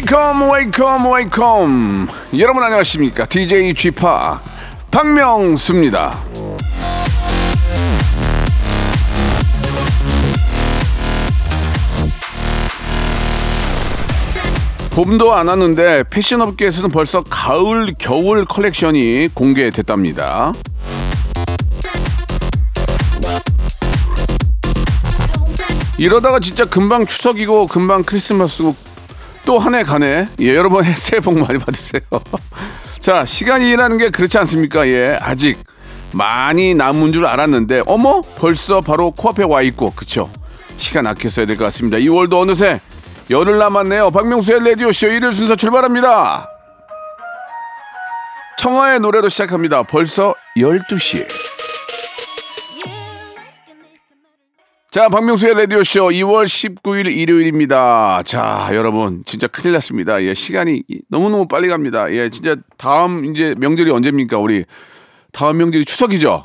wake up wake up wake up 여러분 안녕하십니까 DJ p 박명수입니다. 봄도 안 왔는데 패션 업계에서는 벌써 가을 겨울 컬렉션이 공개됐답니다. 이러다가 진짜 금방 추석이고 금방 크리스마스고 또 한 해 가네. 예, 여러분 새해 복 많이 받으세요. 자, 시간이라는 게 그렇지 않습니까? 예, 아직 많이 남은 줄 알았는데 어머 벌써 바로 코앞에 와 있고 그쵸? 시간 아껴 써야 될 것 같습니다. 2월도 어느새 열흘 남았네요. 박명수의 라디오쇼 1일 순서 출발합니다. 청하의 노래로 시작합니다. 벌써 12시. 자, 박명수의 라디오쇼 2월 19일 일요일입니다. 자, 여러분, 진짜 큰일 났습니다. 예, 시간이 너무너무 빨리 갑니다. 예, 진짜 다음 이제 명절이 언제입니까? 우리 다음 명절이 추석이죠?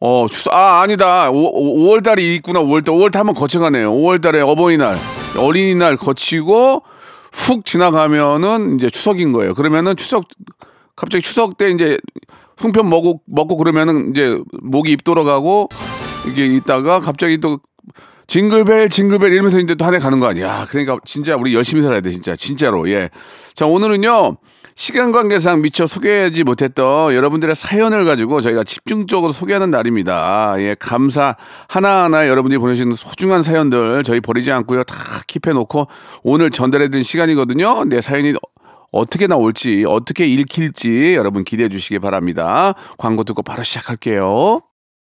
어, 추석, 아, 아니다. 5, 월 달이 있구나. 5월 달, 5월 달 한번 거쳐가네요. 5월 달에 어버이날, 어린이날 거치고 훅 지나가면은 이제 추석인 거예요. 그러면은 추석, 갑자기 추석 때 이제 송편 먹고, 먹고 그러면은 이제 목이 입 돌아가고 이게 있다가 갑자기 또 징글벨 징글벨 이러면서 이제 또 한 해 가는 거 아니야. 그러니까 진짜 우리 열심히 살아야 돼 진짜 진짜로 예. 자 오늘은요 시간 관계상 미처 소개하지 못했던 여러분들의 사연을 가지고 저희가 집중적으로 소개하는 날입니다. 예 감사 하나하나 여러분들이 보내주시는 소중한 사연들 저희 버리지 않고요 다 킵해놓고 오늘 전달해드린 시간이거든요. 내 사연이 어떻게 나올지 어떻게 읽힐지 여러분 기대해 주시기 바랍니다. 광고 듣고 바로 시작할게요.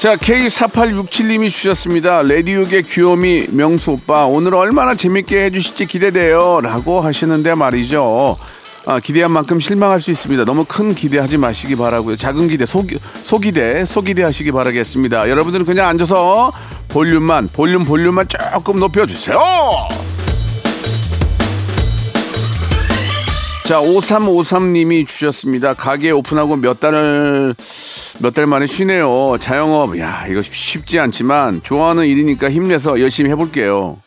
자, K4867님이 주셨습니다. 레디오계 귀요미 명수 오빠, 오늘 얼마나 재밌게 해주실지 기대돼요. 라고 하시는데 말이죠. 아, 기대한 만큼 실망할 수 있습니다. 너무 큰 기대하지 마시기 바라고요. 작은 기대, 소, 소기대, 소기대 하시기 바라겠습니다. 여러분들은 그냥 앉아서 볼륨만, 볼륨, 볼륨만 조금 높여주세요. 자, 5353님이 주셨습니다. 가게 오픈하고 몇 달을, 몇 달 만에 쉬네요. 자영업, 야, 이거 쉽지 않지만 좋아하는 일이니까 힘내서 열심히 해볼게요.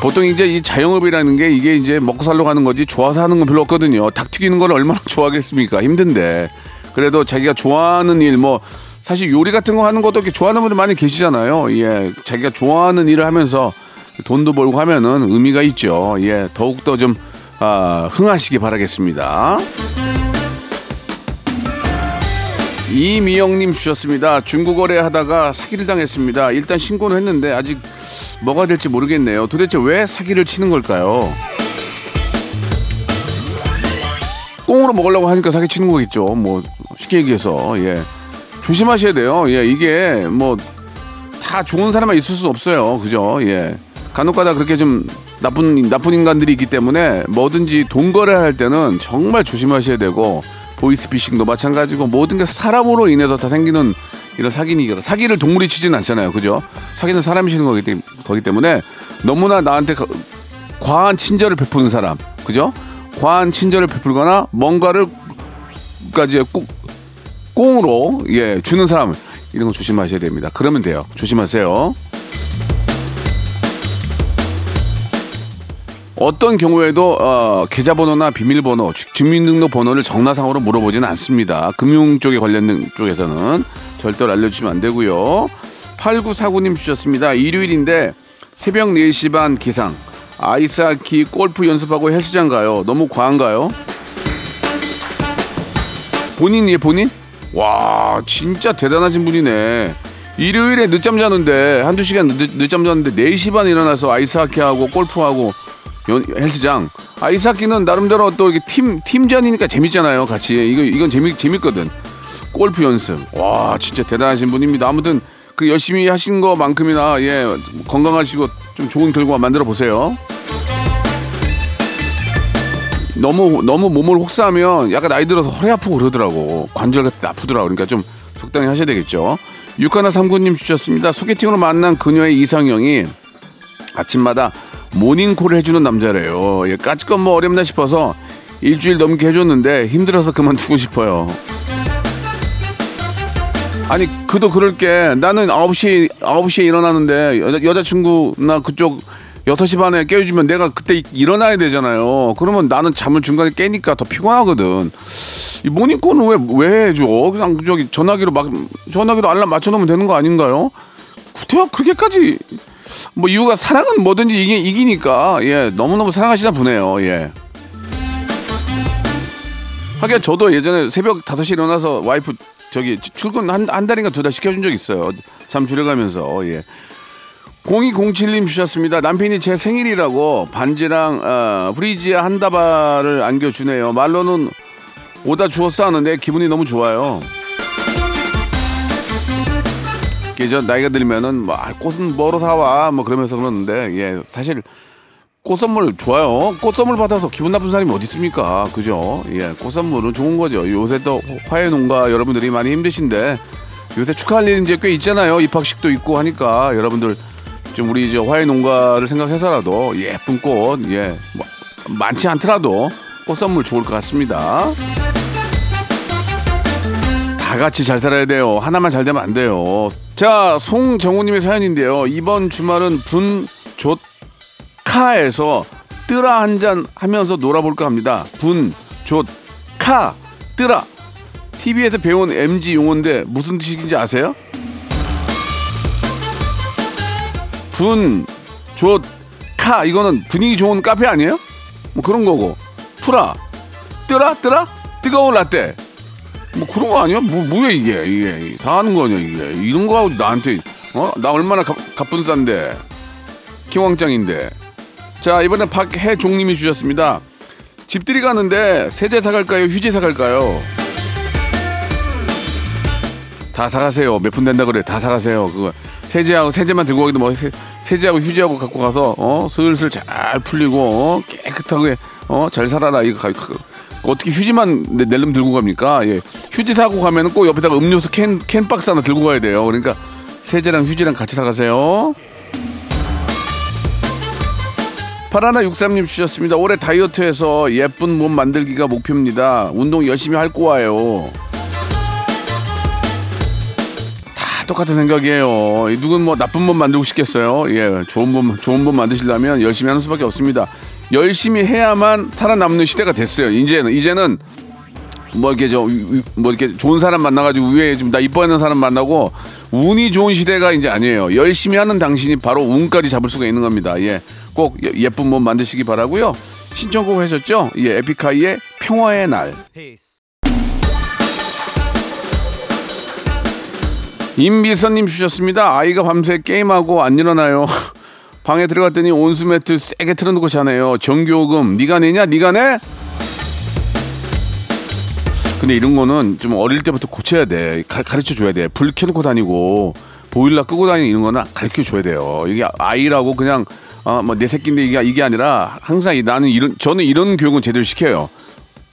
보통 이제 이 자영업이라는 게 이게 이제 먹고 살러 가는 거지 좋아서 하는 건 별로 없거든요. 닭 튀기는 걸 얼마나 좋아하겠습니까? 힘든데. 그래도 자기가 좋아하는 일, 뭐, 사실 요리 같은 거 하는 것도 이렇게 좋아하는 분들 많이 계시잖아요. 예. 자기가 좋아하는 일을 하면서 돈도 벌고 하면은 의미가 있죠. 예. 더욱더 좀, 아, 흥하시기 바라겠습니다. 이미영님 주셨습니다. 중고거래 하다가 사기를 당했습니다. 일단 신고는 했는데 아직 뭐가 될지 모르겠네요. 도대체 왜 사기를 치는 걸까요? 꽁으로 먹으려고 하니까 사기 치는 거겠죠. 뭐 쉽게 얘기해서 예 조심하셔야 돼요. 예 이게 뭐 다 좋은 사람만 있을 수 없어요. 그죠? 예 간혹가다 그렇게 좀 나쁜 나쁜 인간들이 있기 때문에 뭐든지 돈 거래할 때는 정말 조심하셔야 되고 보이스피싱도 마찬가지고 모든 게 사람으로 인해서 다 생기는 이런 사기니까 사기를 동물이 치지는 않잖아요. 그죠? 사기는 사람이 치는 거기, 때- 거기 때문에 너무나 나한테 가- 과한 친절을 베푸는 사람, 그죠? 과한 친절을 베풀거나 뭔가를 까지 꼭 꽁으로 예 주는 사람 이런 거 조심하셔야 됩니다. 그러면 돼요. 조심하세요. 어떤 경우에도 어, 계좌번호나 비밀번호, 주- 주민등록 번호를 정나상으로 물어보지는 않습니다. 금융 쪽에 관련 쪽에서는 절대로 알려주시면 안 되고요. 8949님 주셨습니다. 일요일인데 새벽 4시 반 기상. 아이스하키 골프 연습하고 헬스장 가요. 너무 과한가요? 본인이에요, 본인? 와, 진짜 대단하신 분이네. 일요일에 늦잠 자는데 한두 시간 늦, 늦잠 자는데 4시 반에 일어나서 아이스하키하고 골프하고 연- 헬스장. 아이스하키는 나름대로 또 이게 팀 팀전이니까 재밌잖아요. 같이. 이거 이건 재미 재밌거든. 골프 연습. 와, 진짜 대단하신 분입니다. 아무튼 그 열심히 하신 거만큼이나 예, 건강하시고 좀 좋은 결과 만들어 보세요. 너무 너무 몸을 혹사하면 약간 나이 들어서 허리 아프고 그러더라고 관절 같은 데 아프더라고 그러니까 좀 적당히 하셔야 되겠죠 육하나 삼구님 주셨습니다 소개팅으로 만난 그녀의 이상형이 아침마다 모닝콜을 해주는 남자래요. 예, 까짓건 뭐 어렵나 싶어서 일주일 넘게 해줬는데 힘들어서 그만두고 싶어요. 아니 그도 그럴게 나는 9시 9시에 일어나는데 여자, 여자친구나 그쪽 6시 반에 깨워주면 내가 그때 일어나야 되잖아요. 그러면 나는 잠을 중간에 깨니까 더 피곤하거든. 이 모닝콜은 왜, 왜 해줘? 그냥 저기 전화기로 막 전화기로 알람 맞춰놓으면 되는 거 아닌가요? 구태여 그렇게까지 뭐 이유가 사랑은 뭐든지 이기, 이기니까 예 너무너무 사랑하시나 보네요 예 하긴 저도 예전에 새벽 5시 일어나서 와이프 저기 출근 한, 한 달인가 두 달 시켜준 적 있어요. 잠 줄여가면서 예. 0207님 주셨습니다. 남편이 제 생일이라고 반지랑 어, 프리지아 한 다발을 안겨주네요. 말로는 오다 주웠어 하는데 기분이 너무 좋아요. 이제 나이가 들면은 뭐 아, 꽃은 뭐로 사와 뭐 그러면서 그러는데 예 사실 꽃 선물 좋아요. 꽃 선물 받아서 기분 나쁜 사람이 어디 있습니까? 그죠? 예, 꽃 선물은 좋은 거죠. 요새 또 화훼 농가 여러분들이 많이 힘드신데 요새 축하할 일 이제 꽤 있잖아요. 입학식도 있고 하니까 여러분들 좀 우리 이제 화훼 농가를 생각해서라도 예쁜 꽃, 예, 뭐, 많지 않더라도 꽃 선물 좋을 것 같습니다. 다 같이 잘 살아야 돼요. 하나만 잘 되면 안 돼요. 자, 송정우님의 사연인데요. 이번 주말은 분조 카에서 뜨라 한 잔 하면서 놀아볼까 합니다. 분, 조, 카, 뜨라. TV에서 배운 MG 용어인데 무슨 뜻인지 아세요? 분, 조, 카 이거는 분위기 좋은 카페 아니에요? 뭐 그런 거고. 풀아, 뜨라, 뜨라, 뜨거운 라떼. 뭐 그런 거 아니야? 뭐 뭐야 이게 이게 다 하는 거냐 이게 이런 거 하고 나한테 어 나 얼마나 가, 가뿐싼데 기왕짱인데 자 이번엔 박혜종님이 주셨습니다. 집들이 가는데 세제 사갈까요? 휴지 사갈까요? 다 사가세요. 몇 푼 된다 그래. 다 사가세요. 그거 세제하고 세제만 들고 가기도 뭐 세, 세제하고 휴지하고 갖고 가서 어 슬슬 잘 풀리고 어, 깨끗하게 어 잘 살아라 이거 가, 가- 어떻게 휴지만 내- 낼름 들고 갑니까? 예. 휴지 사고 가면 은 꼭 옆에다가 음료수 캔 캔 박스 하나 들고 가야 돼요. 그러니까 세제랑 휴지랑 같이 사가세요. 파라나 육삼님 주셨습니다. 올해 다이어트해서 예쁜 몸 만들기가 목표입니다. 운동 열심히 할 거예요. 다 똑같은 생각이에요. 이 누군 뭐 나쁜 몸 만들고 싶겠어요. 예, 좋은 몸 좋은 몸 만드시려면 열심히 하는 수밖에 없습니다. 열심히 해야만 살아남는 시대가 됐어요. 이제는 이제는 뭐 이렇게 저뭐 이렇게 좋은 사람 만나가지고 위에 좀 나 이뻐하는 사람 만나고 운이 좋은 시대가 이제 아니에요. 열심히 하는 당신이 바로 운까지 잡을 수가 있는 겁니다. 예, 꼭 예- 예쁜 몸 만드시기 바라고요. 신청곡 하셨죠? 예, 에픽하이의 평화의 날. 임미선님 주셨습니다. 아이가 밤새 게임하고 안 일어나요. 방에 들어갔더니 온수 매트 세게 틀어놓고 자네요. 전기요금 네가 내냐? 네가 내? 근데 이런 거는 좀 어릴 때부터 고쳐야 돼. 가, 르쳐 줘야 돼. 불 켜놓고 다니고 보일러 끄고 다니는 이런 거는 가르쳐 줘야 돼요. 이게 아이라고 그냥 아, 뭐 내 새끼인데 이게 이게 아니라 항상 이- 나는 이런 저는 이런 교육은 제대로 시켜요.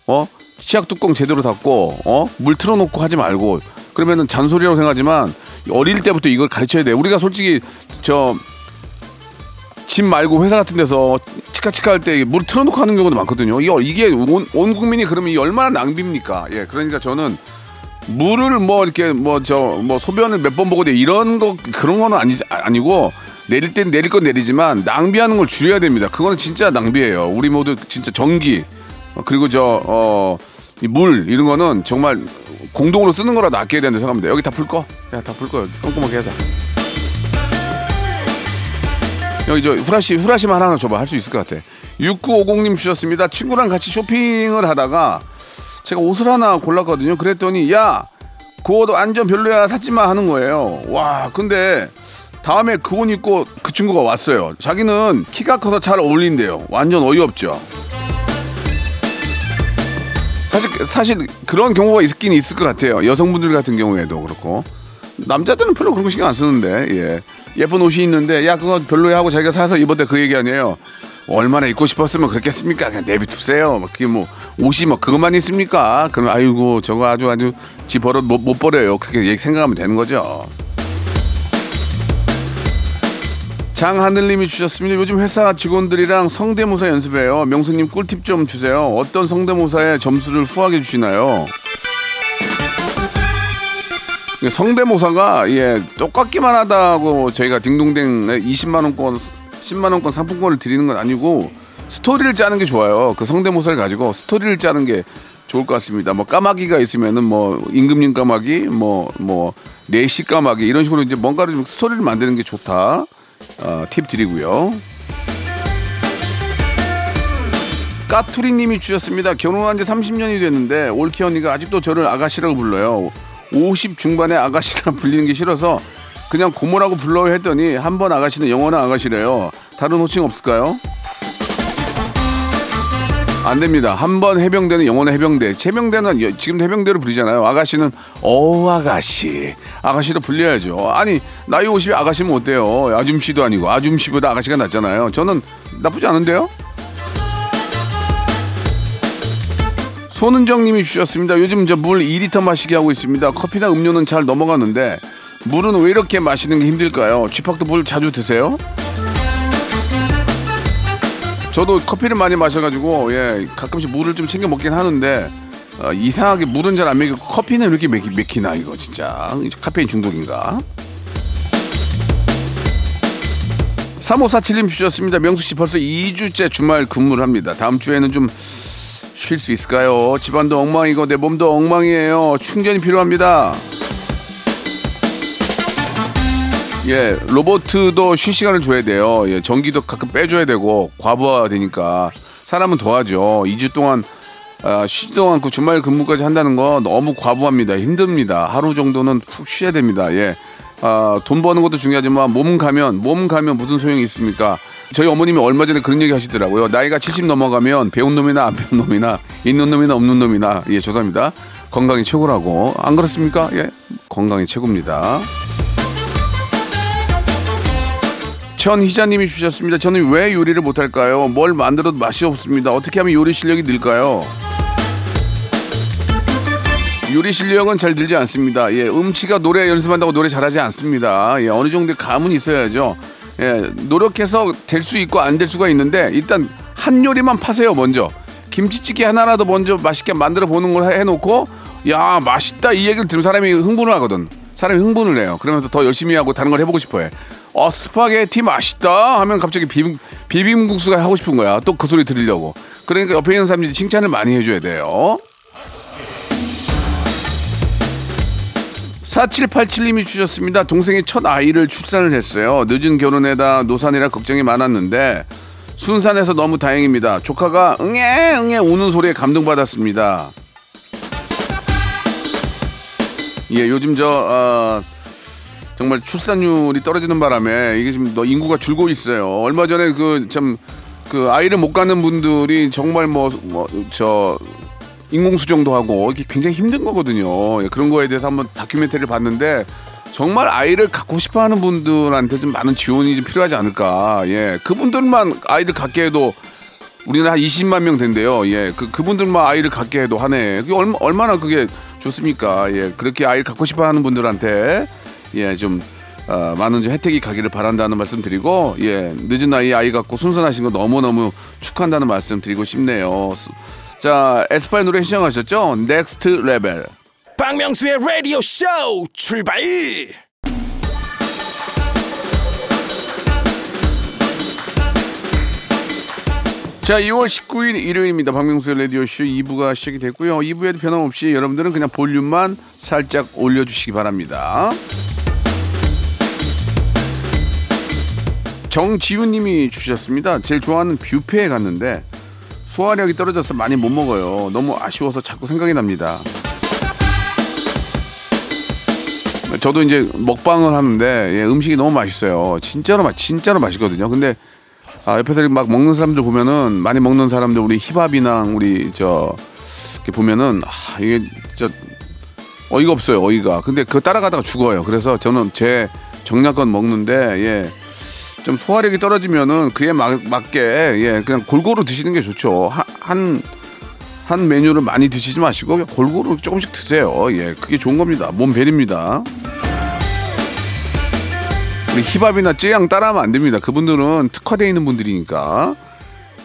어? 치약 뚜껑 제대로 닫고 어? 물 틀어 놓고 하지 말고 그러면은 잔소리라고 생각하지만 어릴 때부터 이걸 가르쳐야 돼. 우리가 솔직히 저 집 말고 회사 같은 데서 치카치카 할 때 물 틀어놓고 하는 경우도 많거든요. 이게, 온, 온 국민이 그러면 이 얼마나 낭비입니까? 예, 그러니까 저는 물을 뭐 이렇게 뭐 저뭐 소변을 몇 번 보고 돼 이런 거 그런 거는 아니 아니고 내릴 땐 내릴 건 내리지만 낭비하는 걸 줄여야 됩니다. 그거는 진짜 낭비예요. 우리 모두 진짜 전기 어, 그리고 저 어 물 이런 거는 정말 공동으로 쓰는 거라도 아껴야 된다고 생각합니다. 여기 다 풀 거? 야, 다 풀 거야. 꼼꼼하게 하자. 여기 저 후라시 후라시만 하나 줘봐 할 수 있을 것 같아. 6950님 주셨습니다. 친구랑 같이 쇼핑을 하다가 제가 옷을 하나 골랐거든요. 그랬더니 야 그 옷 완전 별로야 샀지만 하는 거예요. 와 근데 다음에 그 옷 입고 그 친구가 왔어요. 자기는 키가 커서 잘 어울린대요. 완전 어이없죠. 사실 사실 그런 경우가 있긴 있을 것 같아요. 여성분들 같은 경우에도 그렇고 남자들은 별로 그런 거 신경 안 쓰는데 예 예쁜 옷이 있는데 야 그거 별로야 하고 자기가 사서 입었대 그 얘기 아니에요. 얼마나 입고 싶었으면 그랬겠습니까? 그냥 내비두세요. 막 그게 뭐 옷이 뭐 그것만 있습니까? 그럼 아이고 저거 아주 아주 지 버릇 못, 못 버려요. 그렇게 생각하면 되는 거죠. 장하늘님이 주셨습니다. 요즘 회사 직원들이랑 성대모사 연습해요. 명수님 꿀팁 좀 주세요. 어떤 성대모사에 점수를 후하게 주시나요? 성대모사가 예 똑같기만 하다고 저희가 딩동댕 20만 원권 10만 원권 상품권을 드리는 건 아니고 스토리를 짜는 게 좋아요. 그 성대모사를 가지고 스토리를 짜는 게 좋을 것 같습니다. 뭐 까마귀가 있으면은 뭐 임금님 까마귀, 뭐뭐 내시 까마귀 이런 식으로 이제 뭔가를 좀 스토리를 만드는 게 좋다. 어, 팁 드리고요. 까투리님이 주셨습니다. 결혼한 지 30년이 됐는데 올키 언니가 아직도 저를 아가씨라고 불러요. 50 중반에 아가씨라 불리는 게 싫어서 그냥 고모라고 불러요 했더니 한 번 아가씨는 영원한 아가씨래요. 다른 호칭 없을까요? 안 됩니다. 한 번 해병대는 영원한 해병대. 해병대는 여- 지금 해병대로 부르잖아요. 아가씨는 어 아가씨. 아가씨로 불려야죠. 아니 나이 50에 아가씨면 어때요? 아줌씨도 아니고 아줌씨보다 아가씨가 낫잖아요. 저는 나쁘지 않은데요? 손은정 님이 주셨습니다. 요즘 저 물 2리터 마시게 하고 있습니다. 커피나 음료는 잘 넘어가는데 물은 왜 이렇게 마시는 게 힘들까요? 쥐팍도 물 자주 드세요? 저도 커피를 많이 마셔가지고 예 가끔씩 물을 좀 챙겨 먹긴 하는데 어, 이상하게 물은 잘 안 먹이고 커피는 왜 이렇게 맥히, 맥히나 이거 진짜 카페인 중독인가? 3547님 주셨습니다. 명수 씨 벌써 2주째 주말 근무를 합니다. 다음 주에는 좀 쉴 수 있을까요? 집안도 엉망이고 내 몸도 엉망이에요. 충전이 필요합니다. 예, 로보트도 쉴 시간을 줘야 돼요. 예, 전기도 가끔 빼줘야 되고 과부하 되니까 사람은 더 하죠. 2주 동안 아, 쉬지도 않고 주말 근무까지 한다는 거 너무 과부합니다. 힘듭니다. 하루 정도는 푹 쉬어야 됩니다. 예. 아, 돈 버는 것도 중요하지만 몸 가면 몸 가면 무슨 소용이 있습니까? 저희 어머님이 얼마 전에 그런 얘기 하시더라고요. 나이가 70 넘어가면 배운 놈이나 안 배운 놈이나 있는 놈이나 없는 놈이나 예, 죄송합니다. 건강이 최고라고. 안 그렇습니까? 예. 건강이 최고입니다. 천희자님이 주셨습니다. 저는 왜 요리를 못할까요? 뭘 만들어도 맛이 없습니다. 어떻게 하면 요리 실력이 늘까요? 요리 실력은 잘 늘지 않습니다. 예, 음치가 노래 연습한다고 노래 잘하지 않습니다. 예, 어느 정도의 감은 있어야죠. 예, 노력해서 될 수 있고 안 될 수가 있는데 일단 한 요리만 파세요 먼저. 김치찌개 하나라도 먼저 맛있게 만들어 보는 걸 해놓고 야 맛있다 이 얘기를 들으면 사람이 흥분을 하거든. 사람이 흥분을 해요. 그러면서 더 열심히 하고 다른 걸 해보고 싶어해. 어 스파게티 맛있다 하면 갑자기 비빔 비빔국수가 하고 싶은 거야. 또 그 소리 들으려고. 그러니까 옆에 있는 사람들이 칭찬을 많이 해줘야 돼요. 4787님이 주셨습니다. 동생이 첫 아이를 출산을 했어요. 늦은 결혼에다 노산이라 걱정이 많았는데 순산해서 너무 다행입니다. 조카가 응애 응애 우는 소리에 감동받았습니다. 예, 요즘 저 어, 정말 출산율이 떨어지는 바람에 이게 지금 너 인구가 줄고 있어요. 얼마 전에 그 참그 아이를 못 갖는 분들이 정말 뭐뭐저 인공수정도 하고 이게 굉장히 힘든 거거든요. 예, 그런 거에 대해서 한번 다큐멘터리를 봤는데 정말 아이를 갖고 싶어 하는 분들한테 좀 많은 지원이 좀 필요하지 않을까. 예, 그분들만 아이를 갖게 해도 우리나라 한 20만 명 된대요. 예, 그 그분들만 아이를 갖게 해도 하네. 그게 얼마 얼마나 그게 좋습니까? 예, 그렇게 아이를 갖고 싶어 하는 분들한테 예, 좀 어, 많은 좀 혜택이 가기를 바란다는 말씀 드리고 예, 늦은 나이에 아이 갖고 순산하신 거 너무 너무 축하한다는 말씀 드리고 싶네요. 수- 자, 에스파의 노래 신청하셨죠? Next Level. 박명수의 라디오 쇼 출발 자, 2월 19일 일요일입니다. 박명수의 라디오쇼 2부가 시작이 됐고요. 2부에도 변함없이 여러분들은 그냥 볼륨만 살짝 올려주시기 바랍니다. 정지훈님이 주셨습니다. 제일 좋아하는 뷔페에 갔는데 소화력이 떨어져서 많이 못 먹어요. 너무 아쉬워서 자꾸 생각이 납니다. 저도 이제 먹방을 하는데 예, 음식이 너무 맛있어요. 진짜로 맛 진짜로 맛있거든요. 근데 아, 옆에서 막 먹는 사람들 보면은 많이 먹는 사람들 우리 힙합이나 우리 저 이렇게 보면은 아, 이게 진짜 어이가 없어요. 어이가. 근데 그거 따라가다가 죽어요. 그래서 저는 제 정량껏 먹는데 예. 좀 소화력이 떨어지면은 그에 맞, 맞게 예 그냥 골고루 드시는 게 좋죠. 한, 한, 한 메뉴를 많이 드시지 마시고 골고루 조금씩 드세요. 예, 그게 좋은 겁니다. 몸 베립니다. 우리 힙합이나 쯔양 따라하면 안 됩니다. 그분들은 특화되어 있는 분들이니까.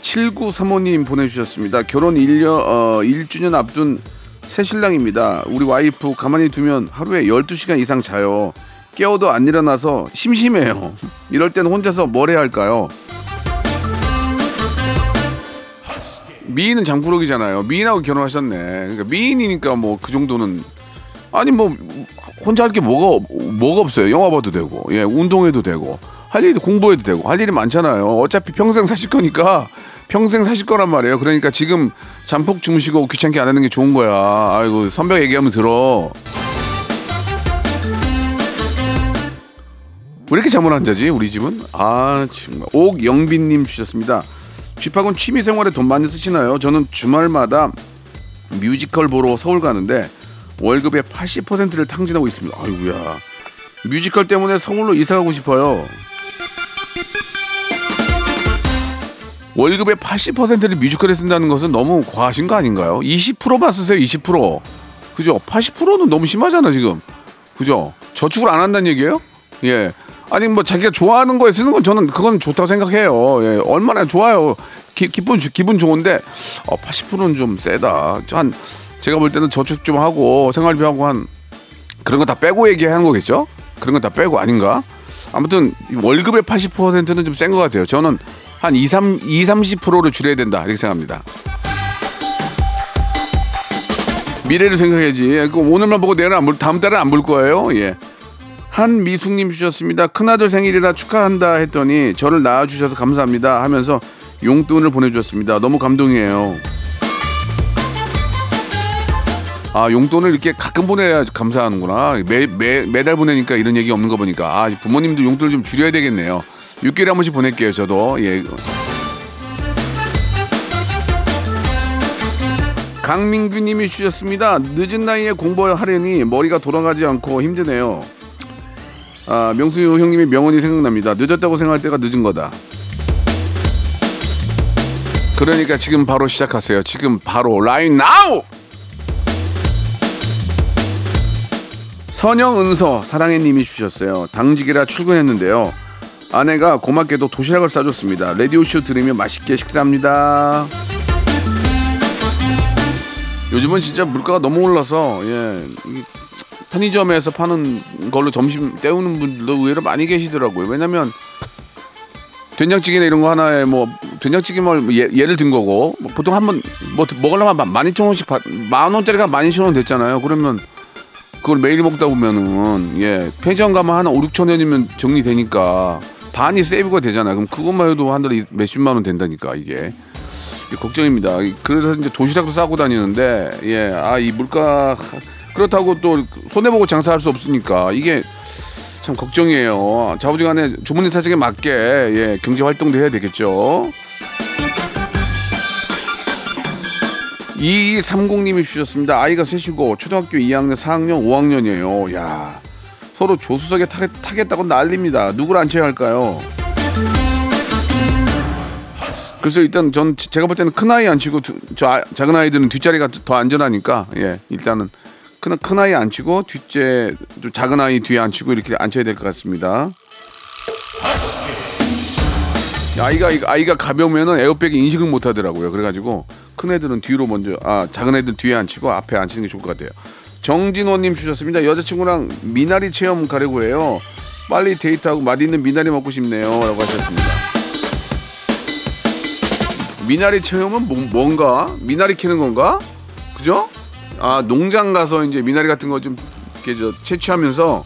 7935님 보내주셨습니다. 결혼 1년, 어, 1주년 앞둔 새 신랑입니다. 우리 와이프 가만히 두면 하루에 12시간 이상 자요. 깨워도 안 일어나서 심심해요. 이럴 땐 혼자서 뭘 해야 할까요? 미인은 장부록이잖아요. 미인하고 결혼하셨네. 그러니까 미인이니까 뭐 그 정도는 아니 뭐 혼자 할 게 뭐가 뭐가 없어요. 영화 봐도 되고, 예, 운동해도 되고, 할 일도 공부해도 되고, 할 일이 많잖아요. 어차피 평생 사실 거니까 평생 사실 거란 말이에요. 그러니까 지금 잠푹 주무시고 귀찮게 안 하는 게 좋은 거야. 아이고 선배 얘기하면 들어. 왜 이렇게 잠을 안 자지 우리 집은? 아 정말 옥영빈님 주셨습니다. 쥐팍은 취미 생활에 돈 많이 쓰시나요? 저는 주말마다 뮤지컬 보러 서울 가는데 월급의 80%를 탕진하고 있습니다. 아이고야 뮤지컬 때문에 서울로 이사 가고 싶어요. 월급의 80%를 뮤지컬에 쓴다는 것은 너무 과하신 거 아닌가요? 20%만 쓰세요. 20%. 그죠? 80%는 너무 심하잖아 지금. 그죠? 저축을 안 한다는 얘기예요? 예. 아니 뭐 자기가 좋아하는 거에 쓰는 건 저는 그건 좋다고 생각해요. 예. 얼마나 좋아요. 기, 기분 기분 좋은데 어, 80%는 좀 세다. 한 제가 볼 때는 저축 좀 하고 생활비 하고 한 그런 거 다 빼고 얘기하는 거겠죠? 그런 거 다 빼고 아닌가? 아무튼 월급의 80%는 좀 센 것 같아요. 저는 한 2, 3, 2, 30%를 줄여야 된다 이렇게 생각합니다. 미래를 생각해야지. 그 오늘만 보고 내일은 안 볼, 다음 달은 안 볼 거예요. 예. 한미숙님 주셨습니다. 큰아들 생일이라 축하한다 했더니 저를 낳아주셔서 감사합니다 하면서 용돈을 보내주셨습니다. 너무 감동이에요. 아 용돈을 이렇게 가끔 보내야 감사하는구나. 매, 매, 매달 보내니까 이런 얘기 없는 거 보니까 아 부모님도 용돈을 좀 줄여야 되겠네요. 6개월에 한 번씩 보낼게요 저도. 예. 강민규님이 주셨습니다. 늦은 나이에 공부하려니 머리가 돌아가지 않고 힘드네요. 아, 명수 형님의 명언이 생각납니다. 늦었다고 생각할 때가 늦은 거다. 그러니까 지금 바로 시작하세요. 지금 바로 라인 나우! 선영은서 사랑해님이 주셨어요. 당직이라 출근했는데요. 아내가 고맙게도 도시락을 싸줬습니다. 라디오쇼 들으며 맛있게 식사합니다. 요즘은 진짜 물가가 너무 올라서 예, 이 편의점에서 파는 걸로 점심 때우는 분들도 의외로 많이 계시더라고요. 왜냐면 된장찌개나 이런 거 하나에 뭐 된장찌개만 예, 예를 든 거고 뭐 보통 한번 뭐 먹으려면 만 이천 원씩 받, 만 원짜리가 만 이천 원 됐잖아요. 그러면 그걸 매일 먹다 보면은 예 편의점 가면 한 5, 6천 원이면 정리되니까 반이 세이브가 되잖아요. 그럼 그것만 해도 한 달에 몇십만 원 된다니까. 이게 걱정입니다. 그래서 이제 도시락도 싸고 다니는데 예 아 이 물가 그렇다고 또 손해 보고 장사할 수 없으니까 이게 참 걱정이에요. 자부지간에 주머니 사정에 맞게 예 경제 활동도 해야 되겠죠. 2230님이 주셨습니다. 아이가 셋이고 초등학교 2학년, 4학년, 5학년이에요. 야 서로 조수석에 타, 타겠다고 난립니다. 누구를 앉혀야 할까요? 그래서 일단 전 제가 볼 때는 큰 아이 앉히고 두, 저 아, 작은 아이들은 뒷자리가 더 안전하니까 예 일단은 큰, 큰 아이 앉히고 뒷째 좀 작은 아이 뒤에 앉히고 이렇게 앉혀야 될 것 같습니다. 아이가 아이가 가벼우면은 에어백이 인식을 못 하더라고요. 그래가지고 큰 애들은 뒤로 먼저 아 작은 애들 뒤에 앉히고 앞에 앉히는 게 좋을 것 같아요. 정진호님 주셨습니다. 여자친구랑 미나리 체험 가려고 해요. 빨리 데이트하고 맛있는 미나리 먹고 싶네요.라고 하셨습니다. 미나리 체험은 뭐, 뭔가 미나리 캐는 건가? 그죠? 아 농장 가서 이제 미나리 같은 거 좀 이렇게 저 채취하면서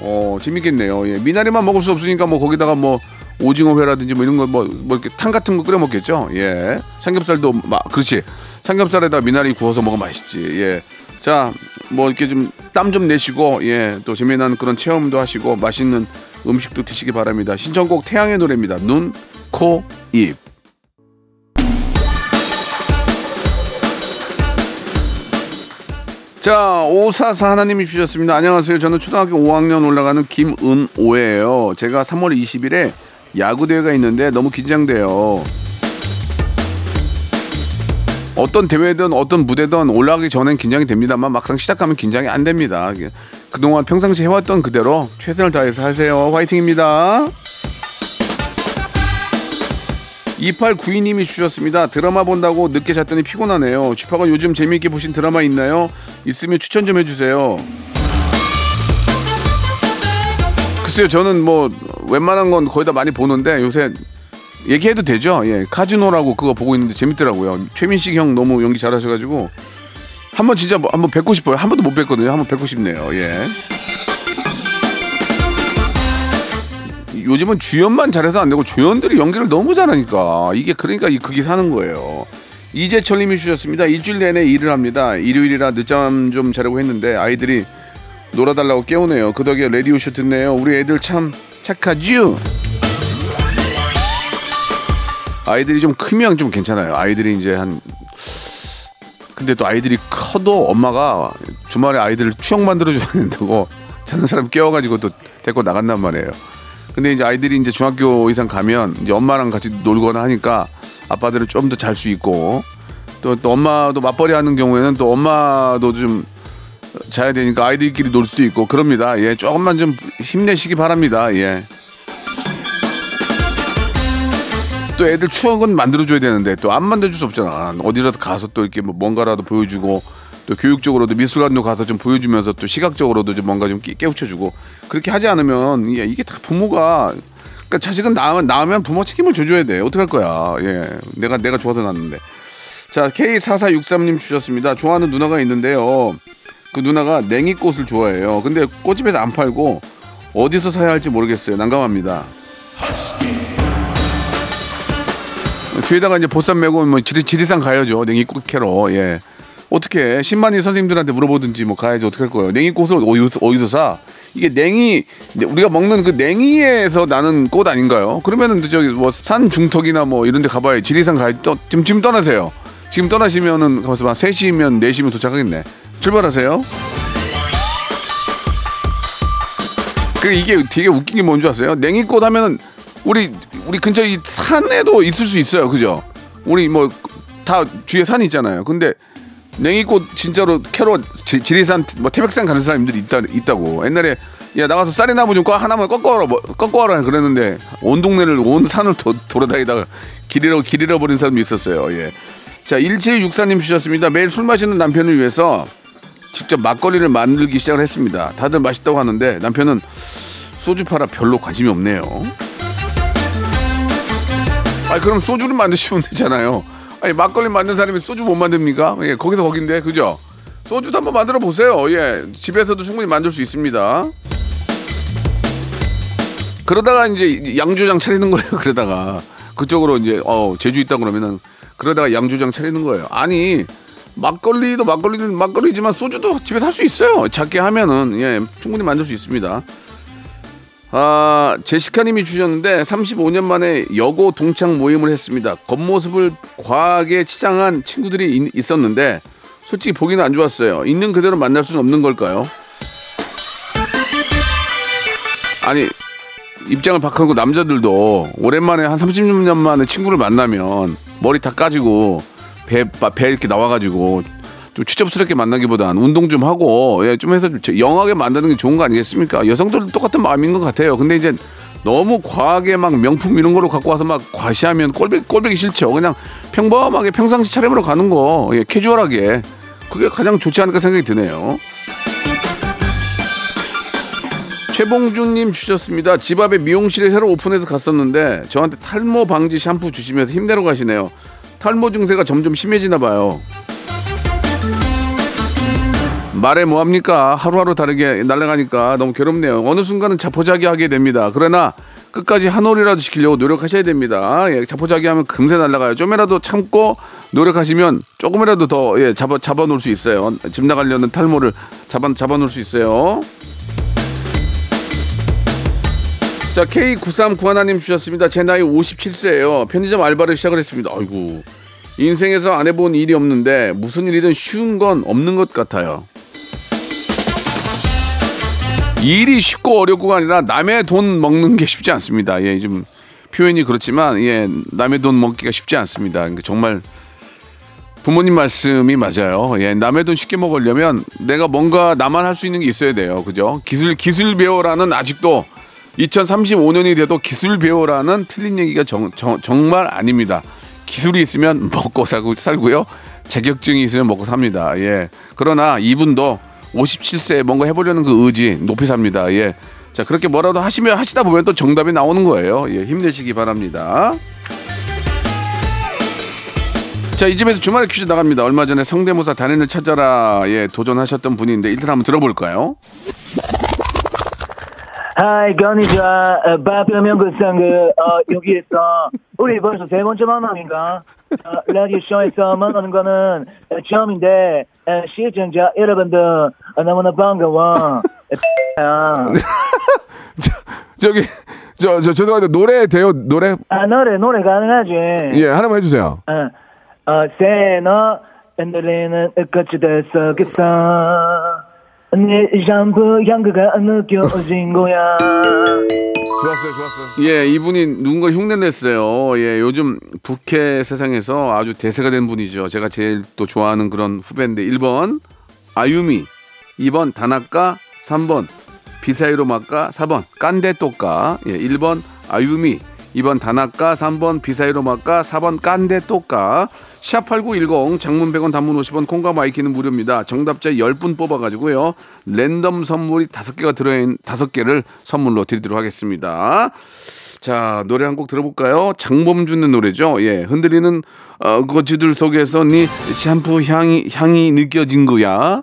어 재밌겠네요. 예, 미나리만 먹을 수 없으니까 뭐 거기다가 뭐 오징어회라든지 뭐 이런 거뭐 뭐 이렇게 탕 같은 거 끓여 먹겠죠. 예. 삼겹살도 막 그렇지. 삼겹살에다 미나리 구워서 먹으면 맛있지. 예. 자, 뭐 이렇게 좀 땀좀 내시고 예, 또 재미난 그런 체험도 하시고 맛있는 음식도 드시기 바랍니다. 신청곡 태양의 노래입니다. 눈, 코, 입. 자, 오사사 하나님이 주셨습니다. 안녕하세요. 저는 초등학교 5학년 올라가는 김은오예요. 제가 3월 20일에 야구대회가 있는데 너무 긴장돼요. 어떤 대회든 어떤 무대든 올라가기 전엔 긴장이 됩니다만 막상 시작하면 긴장이 안 됩니다. 그동안 평상시 해왔던 그대로 최선을 다해서 하세요. 화이팅입니다. 2892님이 주셨습니다. 드라마 본다고 늦게 잤더니 피곤하네요. 쥐팍 요즘 재미있게 보신 드라마 있나요? 있으면 추천 좀 해주세요. 글쎄요, 저는 뭐 웬만한 건 거의 다 많이 보는데 요새 얘기해도 되죠? 예, 카지노라고 그거 보고 있는데 재밌더라고요. 최민식 형 너무 연기 잘하셔가지고 한번 진짜 뭐 한번 뵙고 싶어요. 한 번도 못 뵀거든요. 한번 뵙고 싶네요. 예. 요즘은 주연만 잘해서 안 되고 조연들이 연기를 너무 잘하니까 이게 그러니까 이 극이 사는 거예요. 이재철님이 주셨습니다. 일주일 내내 일을 합니다. 일요일이라 늦잠 좀 자려고 했는데 아이들이 놀아달라고 깨우네요. 그 덕에 라디오 쇼 듣네요. 우리 애들 참 착하죠. 아이들이 좀 크면 좀 괜찮아요. 아이들이 이제 한 근데 또 아이들이 커도 엄마가 주말에 아이들을 추억 만들어 줘야 된다고 자는 사람 깨워가지고 또 데리고 나간단 말이에요. 근데 이제 아이들이 이제 중학교 이상 가면 이제 엄마랑 같이 놀거나 하니까 아빠들은 좀 더 잘 수 있고 또, 또 엄마도 맞벌이 하는 경우에는 또 엄마도 좀 자야 되니까 아이들끼리 놀 수 있고 그럽니다. 예, 조금만 좀 힘내시기 바랍니다. 예. 또 애들 추억은 만들어줘야 되는데 또 안 만들어줄 수 없잖아. 어디라도 가서 또 이렇게 뭐 뭔가라도 보여주고 또 교육적으로도 미술관도 가서 좀 보여주면서 또 시각적으로도 좀 뭔가 좀 깨- 깨우쳐주고 그렇게 하지 않으면 예, 이게 다 부모가 그러니까 자식은 낳으면, 낳으면 부모 책임을 져줘야 돼. 어떡할 거야. 예. 내가, 내가 좋아서 낳는데. 자, K4463님 주셨습니다. 좋아하는 누나가 있는데요. 그 누나가 냉이꽃을 좋아해요. 근데 꽃집에서 안 팔고 어디서 사야 할지 모르겠어요. 난감합니다. 뒤에다가 이제 보쌈 메고 뭐 지리, 지리산 가야죠. 냉이꽃 캐러. 예. 어떻게 신만이 선생님들한테 물어보든지 뭐 가야지 어떻게 할 거예요. 냉이꽃을 어디서, 어디서 사? 이게 냉이 우리가 먹는 그 냉이에서 나는 꽃 아닌가요? 그러면은 저기 뭐 산 중턱이나 뭐 이런 데 가봐야 지리산 가야 또 지금 지금 떠나세요. 지금 떠나시면은 가서 막 3시면 4시면 도착하겠네. 출발하세요. 그 이게 되게 웃긴 게 뭔 줄 아세요? 냉이꽃 하면은 우리 우리 근처 이 산에도 있을 수 있어요. 그죠? 우리 뭐 다 주위에 산이 있잖아요. 근데 냉이꽃 진짜로 캐러 지, 지리산 뭐 태백산 가는 사람들이 있다 있다고. 옛날에 야 나가서 쌀이나무 좀꺼 하나만 꺾어라 뭐, 꺾어라 그랬는데 온 동네를 온 산을 도, 돌아다니다가 길 잃어 길 잃어버린 사람도 있었어요. 예. 자 1764님 주셨습니다. 매일 술 마시는 남편을 위해서 직접 막걸리를 만들기 시작을 했습니다. 다들 맛있다고 하는데 남편은 소주 팔아 별로 관심이 없네요. 아 그럼 소주를 만드시면 되잖아요. 아니 막걸리 만든 사람이 소주 못 만듭니까? 예, 거기서 거긴데 그죠? 소주도 한번 만들어 보세요. 예, 집에서도 충분히 만들 수 있습니다. 그러다가 이제 양조장 차리는 거예요. 그러다가 그쪽으로 이제 어 제주 있다 그러면은 그러다가 양조장 차리는 거예요. 아니 막걸리도 막걸리는 막걸리지만 소주도 집에서 할 수 있어요. 작게 하면은 예 충분히 만들 수 있습니다. 아, 제시카님이 주셨는데 35년 만에 여고 동창 모임을 했습니다. 겉모습을 과하게 치장한 친구들이 있, 있었는데 솔직히 보기는 안 좋았어요. 있는 그대로 만날 수는 없는 걸까요? 아니 입장을 바꾸고 남자들도 오랜만에 한 30년 만에 친구를 만나면 머리 다 까지고 배, 배 이렇게 나와가지고 좀 추접스럽게 만나기보단 운동 좀 하고 예, 좀 해서 좀 영하게 만드는 게 좋은 거 아니겠습니까? 여성들도 똑같은 마음인 것 같아요. 근데 이제 너무 과하게 막 명품 이런 거로 갖고 와서 막 과시하면 꼴보기, 꼴보기 싫죠. 그냥 평범하게 평상시 차림으로 가는 거 예, 캐주얼하게 그게 가장 좋지 않을까 생각이 드네요. 최봉준님 주셨습니다. 집 앞에 미용실에 새로 오픈해서 갔었는데 저한테 탈모 방지 샴푸 주시면서 힘내러 가시네요. 탈모 증세가 점점 심해지나 봐요. 말해 뭐합니까? 하루하루 다르게 날아가니까 너무 괴롭네요. 어느 순간은 자포자기 하게 됩니다. 그러나 끝까지 한 올이라도 지키려고 노력하셔야 됩니다. 예, 자포자기 하면 금세 날아가요. 좀이라도 참고 노력하시면 조금이라도 더 예, 잡아 잡아놓을 수 있어요. 집 나가려는 탈모를 잡아 잡아놓을 수 있어요. 자 K9391님 주셨습니다. 제 나이 57세예요. 편의점 알바를 시작을 했습니다. 아이고 인생에서 안 해본 일이 없는데 무슨 일이든 쉬운 건 없는 것 같아요. 일이 쉽고 어렵고가 아니라 남의 돈 먹는 게 쉽지 않습니다. 예, 좀 표현이 그렇지만 예, 남의 돈 먹기가 쉽지 않습니다. 그러니까 정말 부모님 말씀이 맞아요. 예, 남의 돈 쉽게 먹으려면 내가 뭔가 나만 할 수 있는 게 있어야 돼요. 그죠? 기술 기술 배워라는 아직도 2035년이 돼도 기술 배워라는 틀린 얘기가 정, 정, 정말 아닙니다. 기술이 있으면 먹고 살고 살고요. 자격증이 있으면 먹고 삽니다. 예. 그러나 이분도 57세에 뭔가 해보려는 그 의지 높이 삽니다. 예. 자, 그렇게 뭐라도 하시면 하시다 보면 또 정답이 나오는 거예요. 예, 힘내시기 바랍니다. 자, 이 집에서 주말에 퀴즈 나갑니다. 얼마 전에 성대모사 단연을 찾아라 예, 도전하셨던 분인데 일단 한번 들어볼까요? 하이 건니자 바쁘면 그상그 어, 여기에서 우리 벌써 세 번째 만남인가 어, 라디오 쇼에서 만나는 거는 어, 처음인데 어, 시청자 여러분들 어, 너무나 반가워 야. 저기 저, 저 죄송한데 노래 돼요? 노래 아 노래 노래 가능하지 예, 하나만 해 주세요. 어, 어, 새너 흔들리는 끝이 됐어 네 샴푸 향기가 느껴진 거야 좋았어요, 좋았어요. 예, 이분이 누군가 흉내 냈어요. 예, 요즘 부캐 세상에서 아주 대세가 된 분이죠. 제가 제일 또 좋아하는 그런 후배인데 1번 아유미, 2번 다나카, 3번 비사이로 마까, 4번 깐데또까. 예, 1번 아유미, 2번 다나카, 3번 비사이로 마까, 4번 깐데또까. 샵8910 장문 100원 단문 50원 콩과 마이케이는 무료입니다. 정답자 10분 뽑아 가지고요. 랜덤 선물이 5개가 들어 있는 5개를 선물로 드리도록 하겠습니다. 자, 노래 한 곡 들어볼까요? 장범준의 노래죠. 예, 흔들리는 어, 거지들 속에서 네 샴푸 향이 향이 느껴진 거야.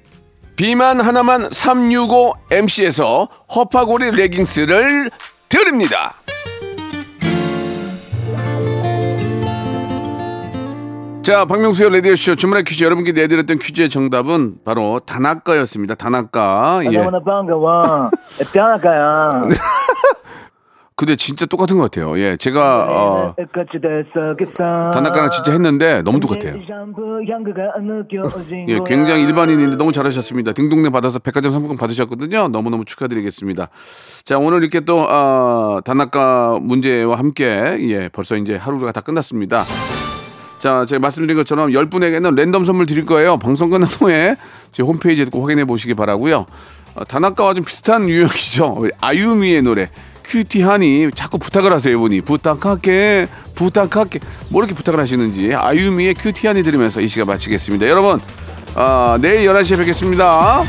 비만 하나만 365MC에서 허파고리 레깅스를 드립니다. 자, 박명수의 라디오쇼 주말의 퀴즈 여러분께 내드렸던 퀴즈의 정답은 바로 다나카였습니다. 다나카. 예. 뼈나까야 근데 진짜 똑같은 것 같아요. 예, 제가 어, 다나카랑 진짜 했는데 너무 똑같아요. 예, 굉장히 일반인인데 너무 잘하셨습니다. 딩동네 받아서 백화점 상품권 받으셨거든요. 너무너무 축하드리겠습니다. 자, 오늘 이렇게 또, 아, 다나카 문제와 함께, 예, 벌써 이제 하루가 다 끝났습니다. 자, 제가 말씀드린 것처럼 10분에게는 랜덤 선물 드릴 거예요. 방송 끝난 후에 제 홈페이지에 꼭 확인해 보시기 바라고요. 어, 단아까와 좀 비슷한 유형이죠. 아유미의 노래 큐티 하니 자꾸 부탁을 하세요, 이분이. 부탁할게, 부탁할게. 뭐 이렇게 부탁을 하시는지 아유미의 큐티 하니 들으면서 이 시간 마치겠습니다. 여러분, 아, 내일 11시에 뵙겠습니다.